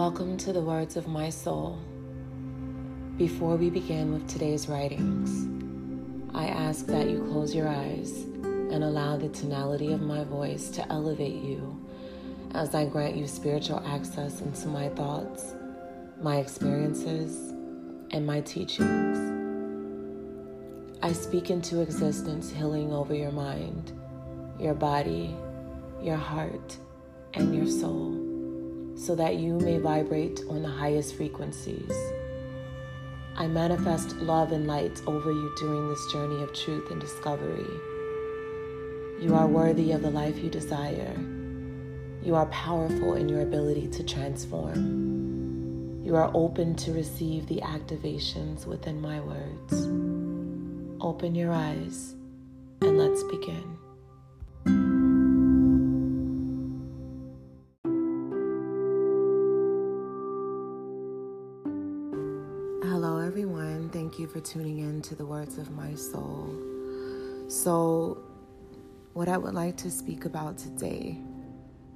Welcome to the words of my soul. Before we begin with today's writings, I ask that you close your eyes and allow the tonality of my voice to elevate you as I grant you spiritual access into my thoughts, my experiences, and my teachings. I speak into existence healing over your mind, your body, your heart, and your soul so that you may vibrate on the highest frequencies. I manifest love and light over you during this journey of truth and discovery. You are worthy of the life you desire. You are powerful in your ability to transform. You are open to receive the activations within my words. Open your eyes and let's begin. Hello, everyone. Thank you for tuning in to the words of my soul. So, what I would like to speak about today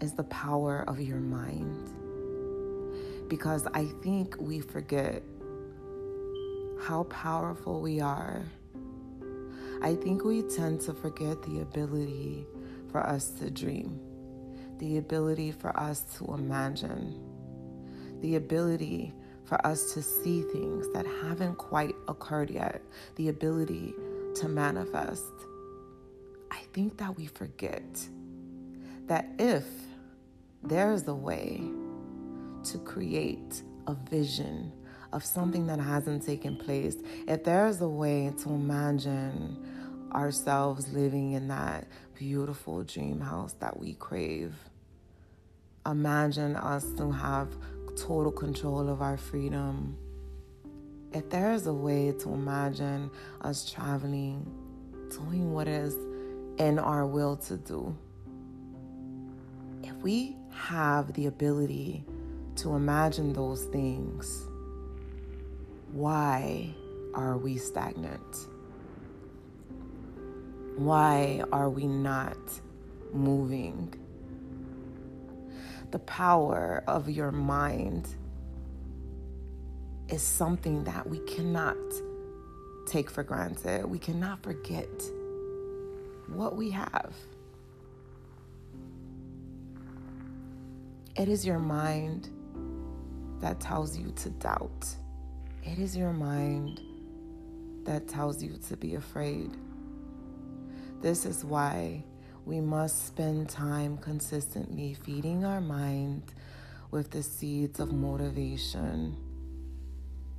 is the power of your mind. Because I think we forget how powerful we are. I think we tend to forget the ability for us to dream, the ability for us to imagine, the ability for us to see things that haven't quite occurred yet, the ability to manifest. I think that we forget that if there's a way to create a vision of something that hasn't taken place, if there's a way to imagine ourselves living in that beautiful dream house that we crave, imagine us to have total control of our freedom. If there is a way to imagine us traveling, doing what is in our will to do, if we have the ability to imagine those things, why are we stagnant? Why are we not moving? The power of your mind is something that we cannot take for granted. We cannot forget what we have. It is your mind that tells you to doubt. It is your mind that tells you to be afraid. This is why we must spend time consistently feeding our mind with the seeds of motivation,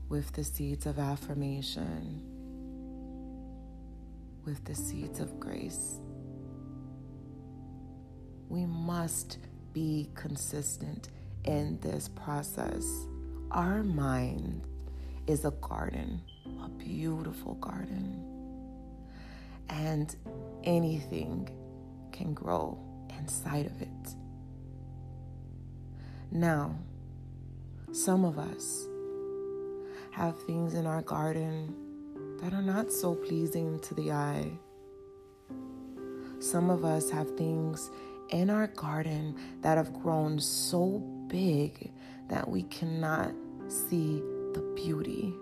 with the seeds of affirmation, with the seeds of grace. We must be consistent in this process. Our mind is a garden, a beautiful garden. And anything can grow inside of it. Now, some of us have things in our garden that are not so pleasing to the eye. Some of us have things in our garden that have grown so big that we cannot see the beauty,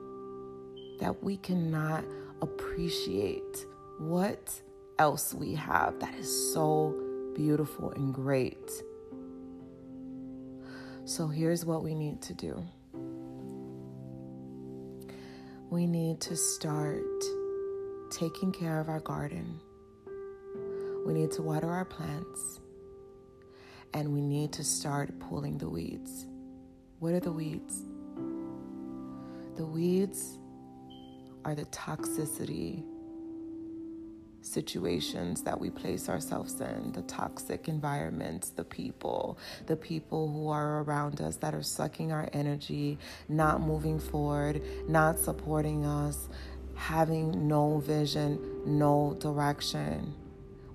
that we cannot appreciate what else we have that is so beautiful and great. So here's what we need to do we need to start taking care of our garden. We need to water our plants. And we need to start pulling the weeds. What are the weeds? The weeds are the toxicity situations that we place ourselves in, the toxic environments, the people, the people who are around us that are sucking our energy, not moving forward, not supporting us, having no vision, no direction.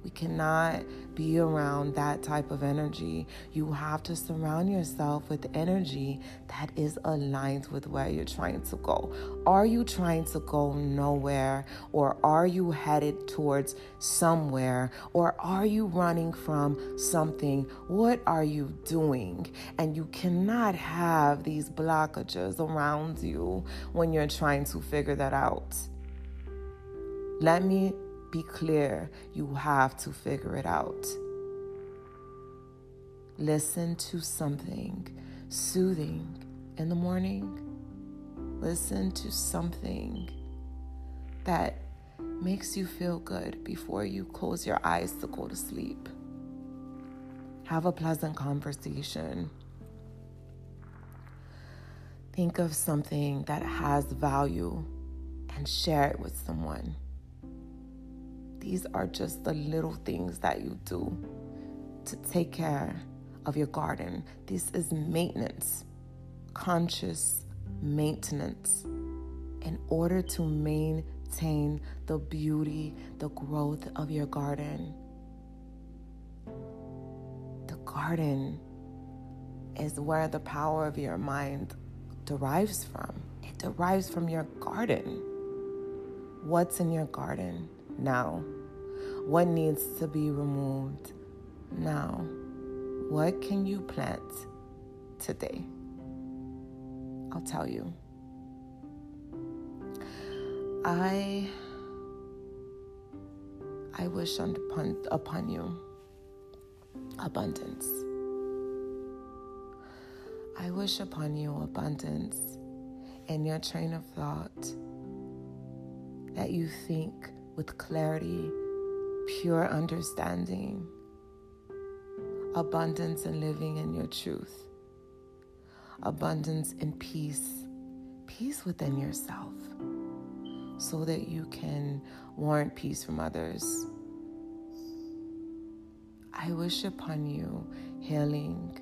We cannot be around that type of energy. You have to surround yourself with energy that is aligned with where you're trying to go. Are you trying to go nowhere, or are you headed towards somewhere, or are you running from something? What are you doing? And you cannot have these blockages around you when you're trying to figure that out. Let me be clear. You have to figure it out. Listen to something soothing in the morning. Listen to something that makes you feel good before you close your eyes to go to sleep. Have a pleasant conversation. Think of something that has value and share it with someone. These are just the little things that you do to take care of your garden. This is maintenance, conscious maintenance, in order to maintain the beauty, the growth of your garden. The garden is where the power of your mind derives from. It derives from your garden. What's in your garden now? What needs to be removed now? What can you plant today? I'll tell you. I I wish upon, upon you abundance. I wish upon you abundance in your train of thought that you think with clarity pure understanding, abundance in living in your truth, abundance in peace, peace within yourself, so that you can warrant peace from others. I wish upon you healing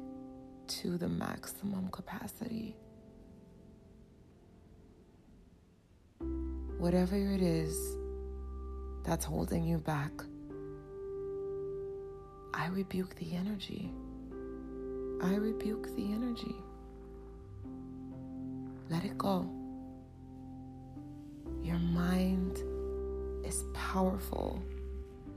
to the maximum capacity. Whatever it is that's holding you back I rebuke the energy. I rebuke the energy. Let it go. Your mind is powerful.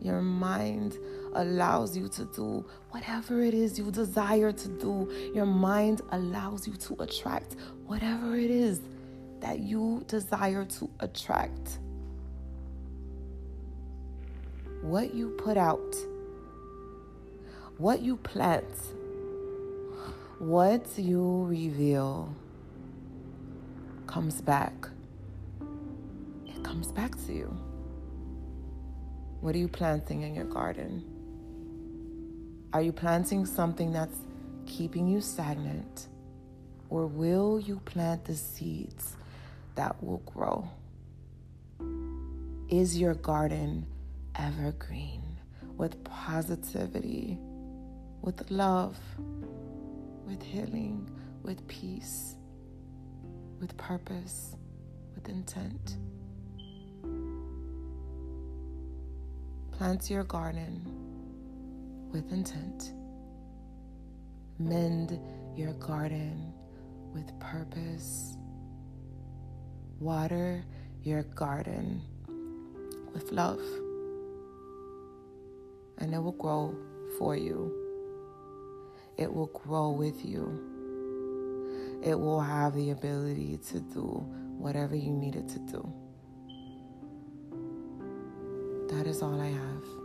Your mind allows you to do whatever it is you desire to do. Your mind allows you to attract whatever it is that you desire to attract. What you put out what you plant, what you reveal comes back. It comes back to you. What are you planting in your garden? Are you planting something that's keeping you stagnant? Or will you plant the seeds that will grow? Is your garden evergreen with positivity? with love, with healing, with peace, with purpose, with intent. Plant your garden with intent. Mend your garden with purpose. Water your garden with love, and it will grow for you it will grow with you. It will have the ability to do whatever you need it to do. That is all I have.